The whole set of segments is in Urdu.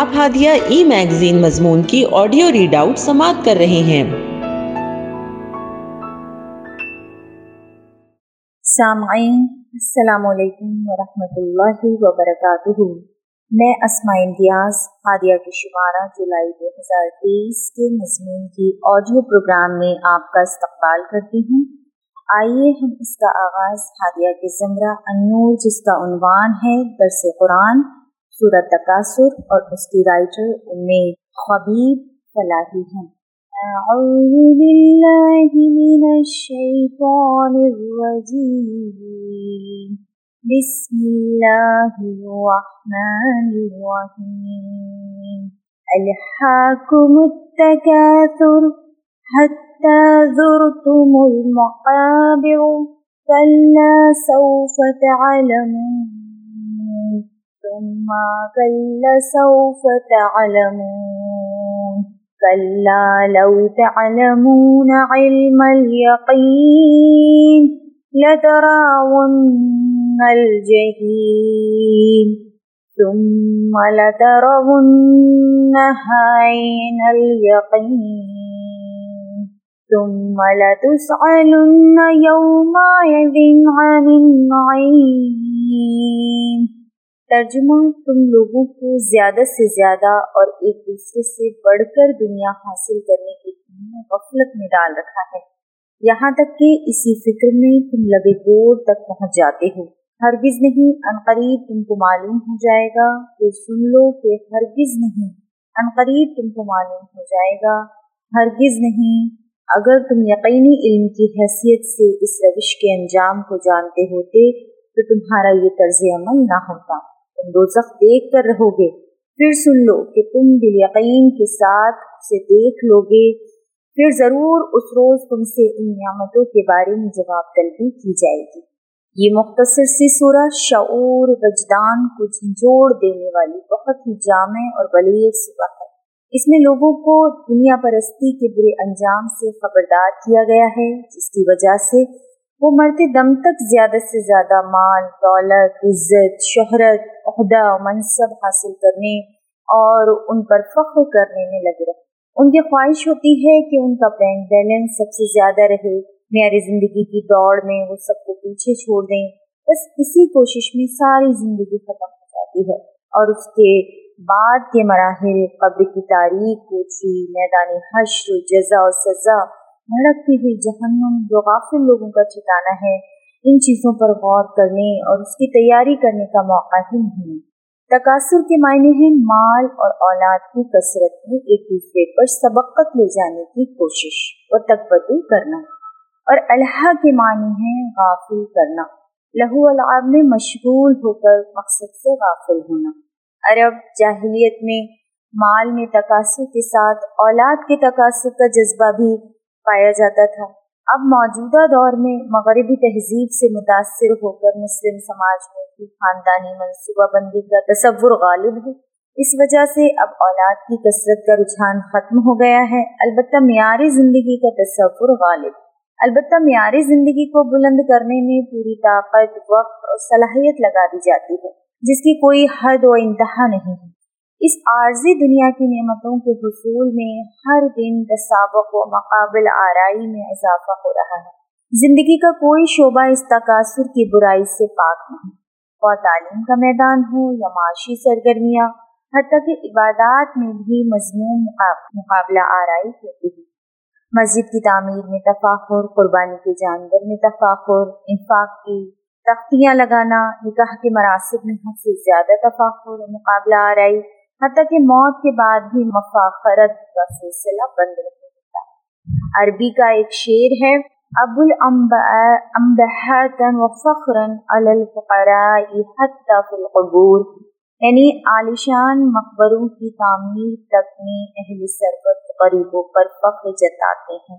آپ ہادیہ ای میگزین مضمون کی آڈیو ریڈ آؤٹ سماعت کر رہے ہیں۔ سامعین، السلام علیکم ورحمۃ اللہ وبرکاتہ۔ میں اسماء امتیاز ہادیہ کی شمارہ جولائی دو ہزار تیئیس کے مضمون کی آڈیو پروگرام میں آپ کا استقبال کرتی ہوں۔ آئیے ہم اس کا آغاز ہادیہ کے زمرہ انور جس کا عنوان ہے، درس قرآن۔ سورت تقاصر اور اس کی رائٹر امید خبیب فلاحی ہیں۔ اعوذ باللہ من الشیطان الرجیم بسم اللہ الرحمن الرحیم الحاکم التکاثر حتی ذرتم المقابر کلا سوف تعلمون. ثم كلا سوف تعلمون كلا لو تعلمون علم اليقين لتراون الجحيم ثم لترونها عين اليقين ثم لتسألن يومئذ عن النعيم ترجمہ تم لوگوں کو زیادہ سے زیادہ اور ایک دوسرے سے بڑھ کر دنیا حاصل کرنے کی غفلت میں ڈال رکھا ہے۔ یہاں تک کہ اسی فکر میں تم لگے گور تک پہنچ جاتے ہو۔ ہرگز نہیں عنقریب تم کو معلوم ہو جائے گا۔ تو سن لو کہ ہرگز نہیں عنقریب تم کو معلوم ہو جائے گا۔ ہرگز نہیں، اگر تم یقینی علم کی حیثیت سے اس روش کے انجام کو جانتے ہوتے، تو تمہارا یہ طرز عمل نہ ہوتا۔ تم دوزخ دیکھ کر رہو گے پھر سن لو کہ تم دل یقین کے ساتھ سے دیکھ لو گے پھر ضرور اس روز تم سے ان نعمتوں کے بارے میں جواب طلبی کی جائے گی۔ یہ مختصر سی سورہ شعور وجدان کو جھنجھوڑ دینے والی بہت ہی جامع اور بلیغ سورہ ہے۔ اس میں لوگوں کو دنیا پرستی کے برے انجام سے خبردار کیا گیا ہے، جس کی وجہ سے وہ مرتے دم تک زیادہ سے زیادہ مال، دولت، عزت، شہرت، عہدہ، منصب حاصل کرنے اور ان پر فخر کرنے میں لگے رہے۔ ان کی خواہش ہوتی ہے کہ ان کا بینک بیلنس سب سے زیادہ رہے۔ معیاری زندگی کی دوڑ میں وہ سب کو پیچھے چھوڑ دیں۔ بس اسی کوشش میں ساری زندگی ختم ہو جاتی ہے۔ اور اس کے بعد کے مراحل، قبر کی تاریخ، کوچی، میدانی حشر، جزا اور سزا بھڑکتی ہوئی جہنم جو غافل لوگوں کا ٹھکانا ہے، ان چیزوں پر غور کرنے اور اس کی تیاری کرنے کا موقع ہی نہیں۔ تقاصر کے معنی ہیں مال اور اولاد کی کثرت میں ایک دوسرے پر سبقت لے جانے کی کوشش اور تقبل کرنا۔ اور اللہ کے معنی ہیں غافل کرنا۔ لہو العاب میں مشغول ہو کر مقصد سے غافل ہونا۔ عرب جاہلیت میں مال میں تقاصر کے ساتھ اولاد کے تقاصر کا جذبہ بھی پایا جاتا تھا۔ اب موجودہ دور میں مغربی تہذیب سے متاثر ہو کر مسلم سماج میں بھی خاندانی منصوبہ بندی کا تصور غالب ہے۔ اس وجہ سے اب اولاد کی کثرت کا رجحان ختم ہو گیا ہے۔ البتہ معیاری زندگی کا تصور غالب۔ البتہ معیاری زندگی کو بلند کرنے میں پوری طاقت، وقت اور صلاحیت لگا دی جاتی ہے، جس کی کوئی حد و انتہا نہیں ہے۔ اس عارضی دنیا کی نعمتوں کے حصول میں ہر دن تصابق و مقابل آرائی میں اضافہ ہو رہا ہے۔ زندگی کا کوئی شعبہ اس تقاصر کی برائی سے پاک نہیں۔ اور تعلیم کا میدان ہو یا معاشی سرگرمیاں، حتیٰ کہ عبادات میں بھی مضمون مقابلہ آرائی ہوتی ہے۔ مسجد کی تعمیر میں تفاخر، قربانی کے جانور میں تفاخر، انفاق کی تختیاں لگانا، نکاح کے مراسب میں حد سے زیادہ تفاخر مقابلہ آرائی حتیٰ کہ موت کے بعد بھی مفاخرت کا سلسلہ بند نہیں ہوتا عربی کا ایک شعر ہے ابو القبور یعنی عالیشان مقبروں کی تعمیر تک میں اہل سربت غریبوں پر فخر جتاتے ہیں۔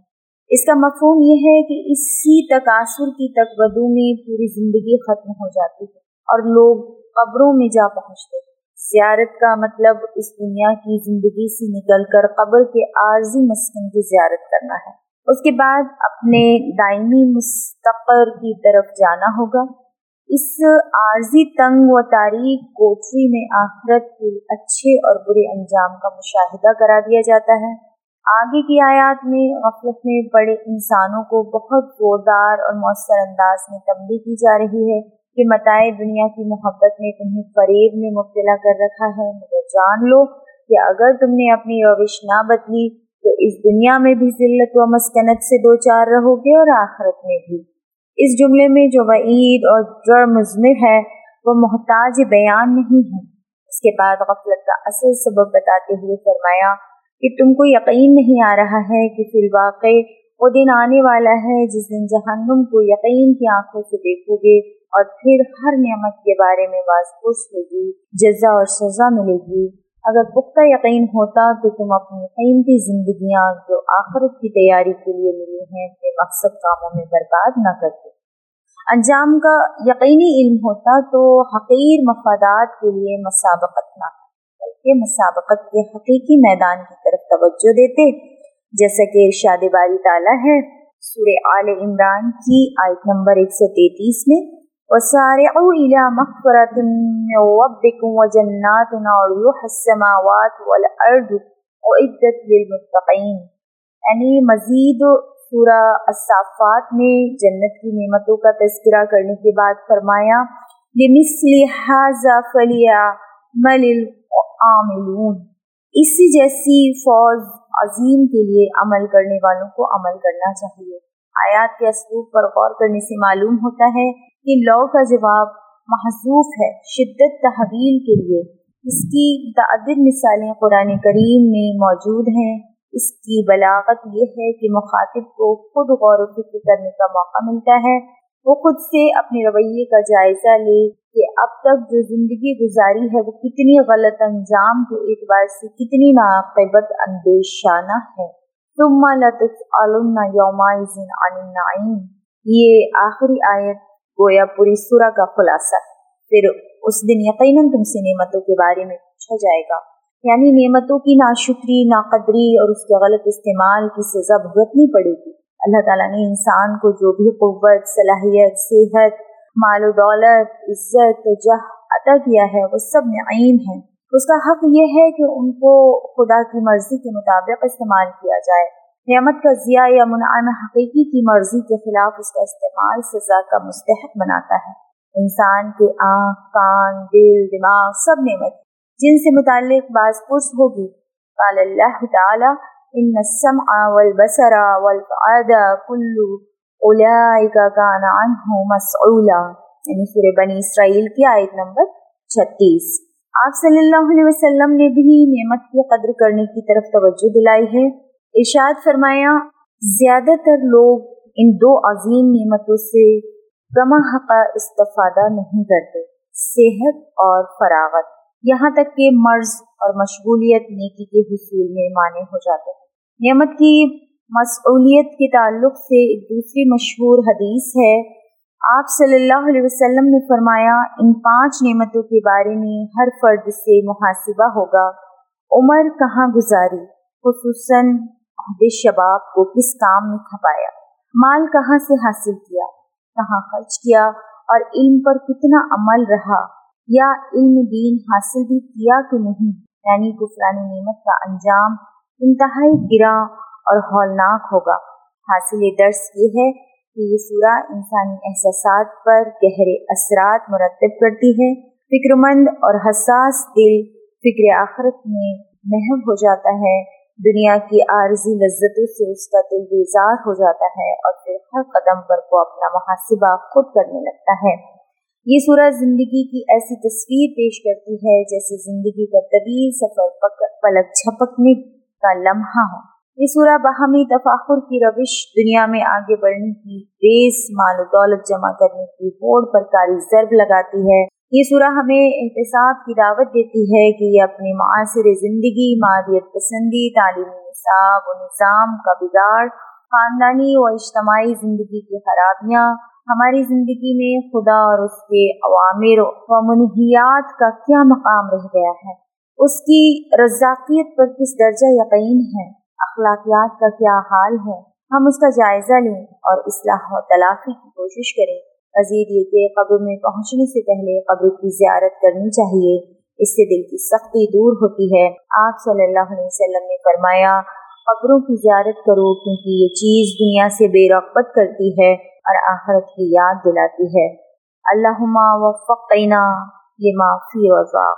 اس کا مفہوم یہ ہے کہ اسی تقاصر کی تقبدو میں پوری زندگی ختم ہو جاتی ہے اور لوگ قبروں میں جا پہنچتے ہیں۔ زیارت کا مطلب اس دنیا کی زندگی سے نکل کر قبر کے عارضی مسکن کی زیارت کرنا ہے۔ اس کے بعد اپنے دائمی مستقر کی طرف جانا ہوگا۔ اس عارضی تنگ و تاریخ کوٹری میں آخرت کے اچھے اور برے انجام کا مشاہدہ کرا دیا جاتا ہے۔ آگے کی آیات میں غفلت میں بڑے انسانوں کو بہت زوردار اور مؤثر انداز میں تبدیل کی جا رہی ہے۔ کہ متائے دنیا کی محبت نے تمہیں فریب میں مبتلا کر رکھا ہے، مگر جان لو کہ اگر تم نے اپنی روش نہ بدلی تو اس دنیا میں بھی ذلت و مسکنت سے دو چار رہو گے اور آخرت میں بھی۔ اس جملے میں جو وعید اور جڑ مضمر ہے، وہ محتاج بیان نہیں ہے۔ اس کے بعد غفلت کا اصل سبب بتاتے ہوئے فرمایا کہ تم کو یقین نہیں آ رہا ہے کہ فی الواقع وہ دن آنے والا ہے جس دن جہنم کو یقین کی آنکھوں سے دیکھو گے۔ اور پھر ہر نعمت کے بارے میں باز پوچھ ہوگی جزا اور سزا ملے گی۔ اگر پختہ یقین ہوتا تو تم اپنی قیمتی زندگیاں جو آخرت کی تیاری کے لیے ملی ہیں بے مقصد کاموں میں برباد نہ کرتے انجام کا یقینی علم ہوتا تو حقیر مفادات کے لیے مسابقت نہ بلکہ مسابقت کے حقیقی میدان کی طرف توجہ دیتے، جیسا کہ ارشاد باری تعالیٰ ہے۔ سورہ آل عمران کی آیت نمبر 133 میں وسارعوا إلى مغفرة من ربكم وجنات عرضها السماوات والأرض وعدت للمتقين. یعنی مزید سورہ الصافات میں جنت کی نعمتوں کا تذکرہ کرنے کے بعد فرمایا، لمثل هذا فليعمل العاملون۔ اسی جیسی فوج عظیم کے لیے عمل کرنے والوں کو عمل کرنا چاہیے۔ آیات کے اسلوب پر غور کرنے سے معلوم ہوتا ہے کہ لو کا جواب محضوف ہے، شدت تحویل کے لیے۔ اس کی متعدد مثالیں قرآن کریم میں موجود ہیں۔ اس کی بلاغت یہ ہے کہ مخاطب کو خود غور و فکر کرنے کا موقع ملتا ہے۔ وہ خود سے اپنے رویے کا جائزہ لے کہ اب تک جو زندگی گزاری ہے، وہ کتنی غلط انجام کے اعتبار سے کتنی ناقبت اندیشانہ ہے۔ ثم لتسألن يومئذ عن النعيم۔ یہ آخری آیت گویا پوری سورہ کا خلاصہ۔ پھر اس دن یقیناً تم سے نعمتوں کے بارے میں پوچھا جائے گا۔ یعنی نعمتوں کی ناشکری، ناقدری اور اس کے غلط استعمال کی سزا بھگتنی پڑے گی۔ اللہ تعالیٰ نے انسان کو جو بھی قوت، صلاحیت، صحت، مال و دولت، عزت جہ عطا کیا ہے، وہ سب نعیم ہیں۔ اس کا حق یہ ہے کہ ان کو خدا کی مرضی کے مطابق استعمال کیا جائے۔ نعمت کا ضیاء یا منعم حقیقی کی مرضی کے خلاف اس کا استعمال سزا کا مستحق بناتا ہے۔ انسان کے آنکھ، کان، دل، دماغ سب نعمت جن سے متعلق بعض پرس ہوگی۔ قال اللہ تعالی، ان السمع والبصر والفعاد كل اولئک کان عنه مسعولا یعنی سورہ بنی اسرائیل کی آیت نمبر 36 آپ صلی اللہ علیہ وسلم نے بھی نعمت کی قدر کرنے کی طرف توجہ دلائی ہے۔ ارشاد فرمایا زیادہ تر لوگ ان دو عظیم نعمتوں سے کما حق استفادہ نہیں کرتے، صحت اور فراغت۔ یہاں تک کہ مرض اور مشغولیت نیکی کے حصول میں معنی ہو جاتے ہیں۔ نعمت کی مسئولیت کے تعلق سے ایک دوسری مشہور حدیث ہے۔ آپ صلی اللہ علیہ وسلم نے فرمایا، ان پانچ نعمتوں کے بارے میں ہر فرد سے محاسبہ ہوگا۔ عمر کہاں گزاری؟ خصوصاً عہد شباب کو کس کام میں کھپایا؟ مال کہاں سے حاصل کیا؟ کہاں خرچ کیا؟ اور علم پر کتنا عمل رہا؟ یا علم دین حاصل بھی کیا کہ نہیں؟ یعنی گفرانی نعمت کا انجام انتہائی گرا اور ہولناک ہوگا۔ حاصل درس یہ ہے کہ یہ سورہ انسانی احساسات پر گہرے اثرات مرتب کرتی ہے فکر مند اور حساس دل فکر آخرت میں محب ہو جاتا ہے۔ دنیا کی عارضی لذتوں سے اس کا دل بیزار ہو جاتا ہے اور پھر ہر قدم پر وہ اپنا محاسبہ خود کرنے لگتا ہے۔ یہ سورہ زندگی کی ایسی تصویر پیش کرتی ہے جیسے زندگی کا طویل سفر پلک جھپکنے کا لمحہ ہو۔ یہ سورہ باہمی تفاخر کی روش دنیا میں آگے بڑھنے کی ریس، مال و دولت جمع کرنے کی ہوڑ پر کاری ضرب لگاتی ہے۔ یہ سورہ ہمیں احتساب کی دعوت دیتی ہے کہ یہ اپنی معاصر زندگی مادیت پسندی تعلیمی نصاب و نظام کا بگاڑ، خاندانی و اجتماعی زندگی کی خرابیاں، ہماری زندگی میں خدا اور اس کے عوامر و منحیات کا کیا مقام رہ گیا ہے؟ اس کی رزاقیت پر کس درجہ یقین ہے؟ اخلاقیات کا کیا حال ہے، ہم اس کا جائزہ لیں اور اصلاح و تلافی کی کوشش کریں۔ مزید یہ کہ قبر میں پہنچنے سے پہلے قبر کی زیارت کرنی چاہیے۔ اس سے دل کی سختی دور ہوتی ہے۔ آپ صلی اللہ علیہ وسلم نے فرمایا، قبروں کی زیارت کرو کیونکہ یہ چیز دنیا سے بے رغبت کرتی ہے اور آخرت کی یاد دلاتی ہے۔ اللہما وفقینا لما فی رضاق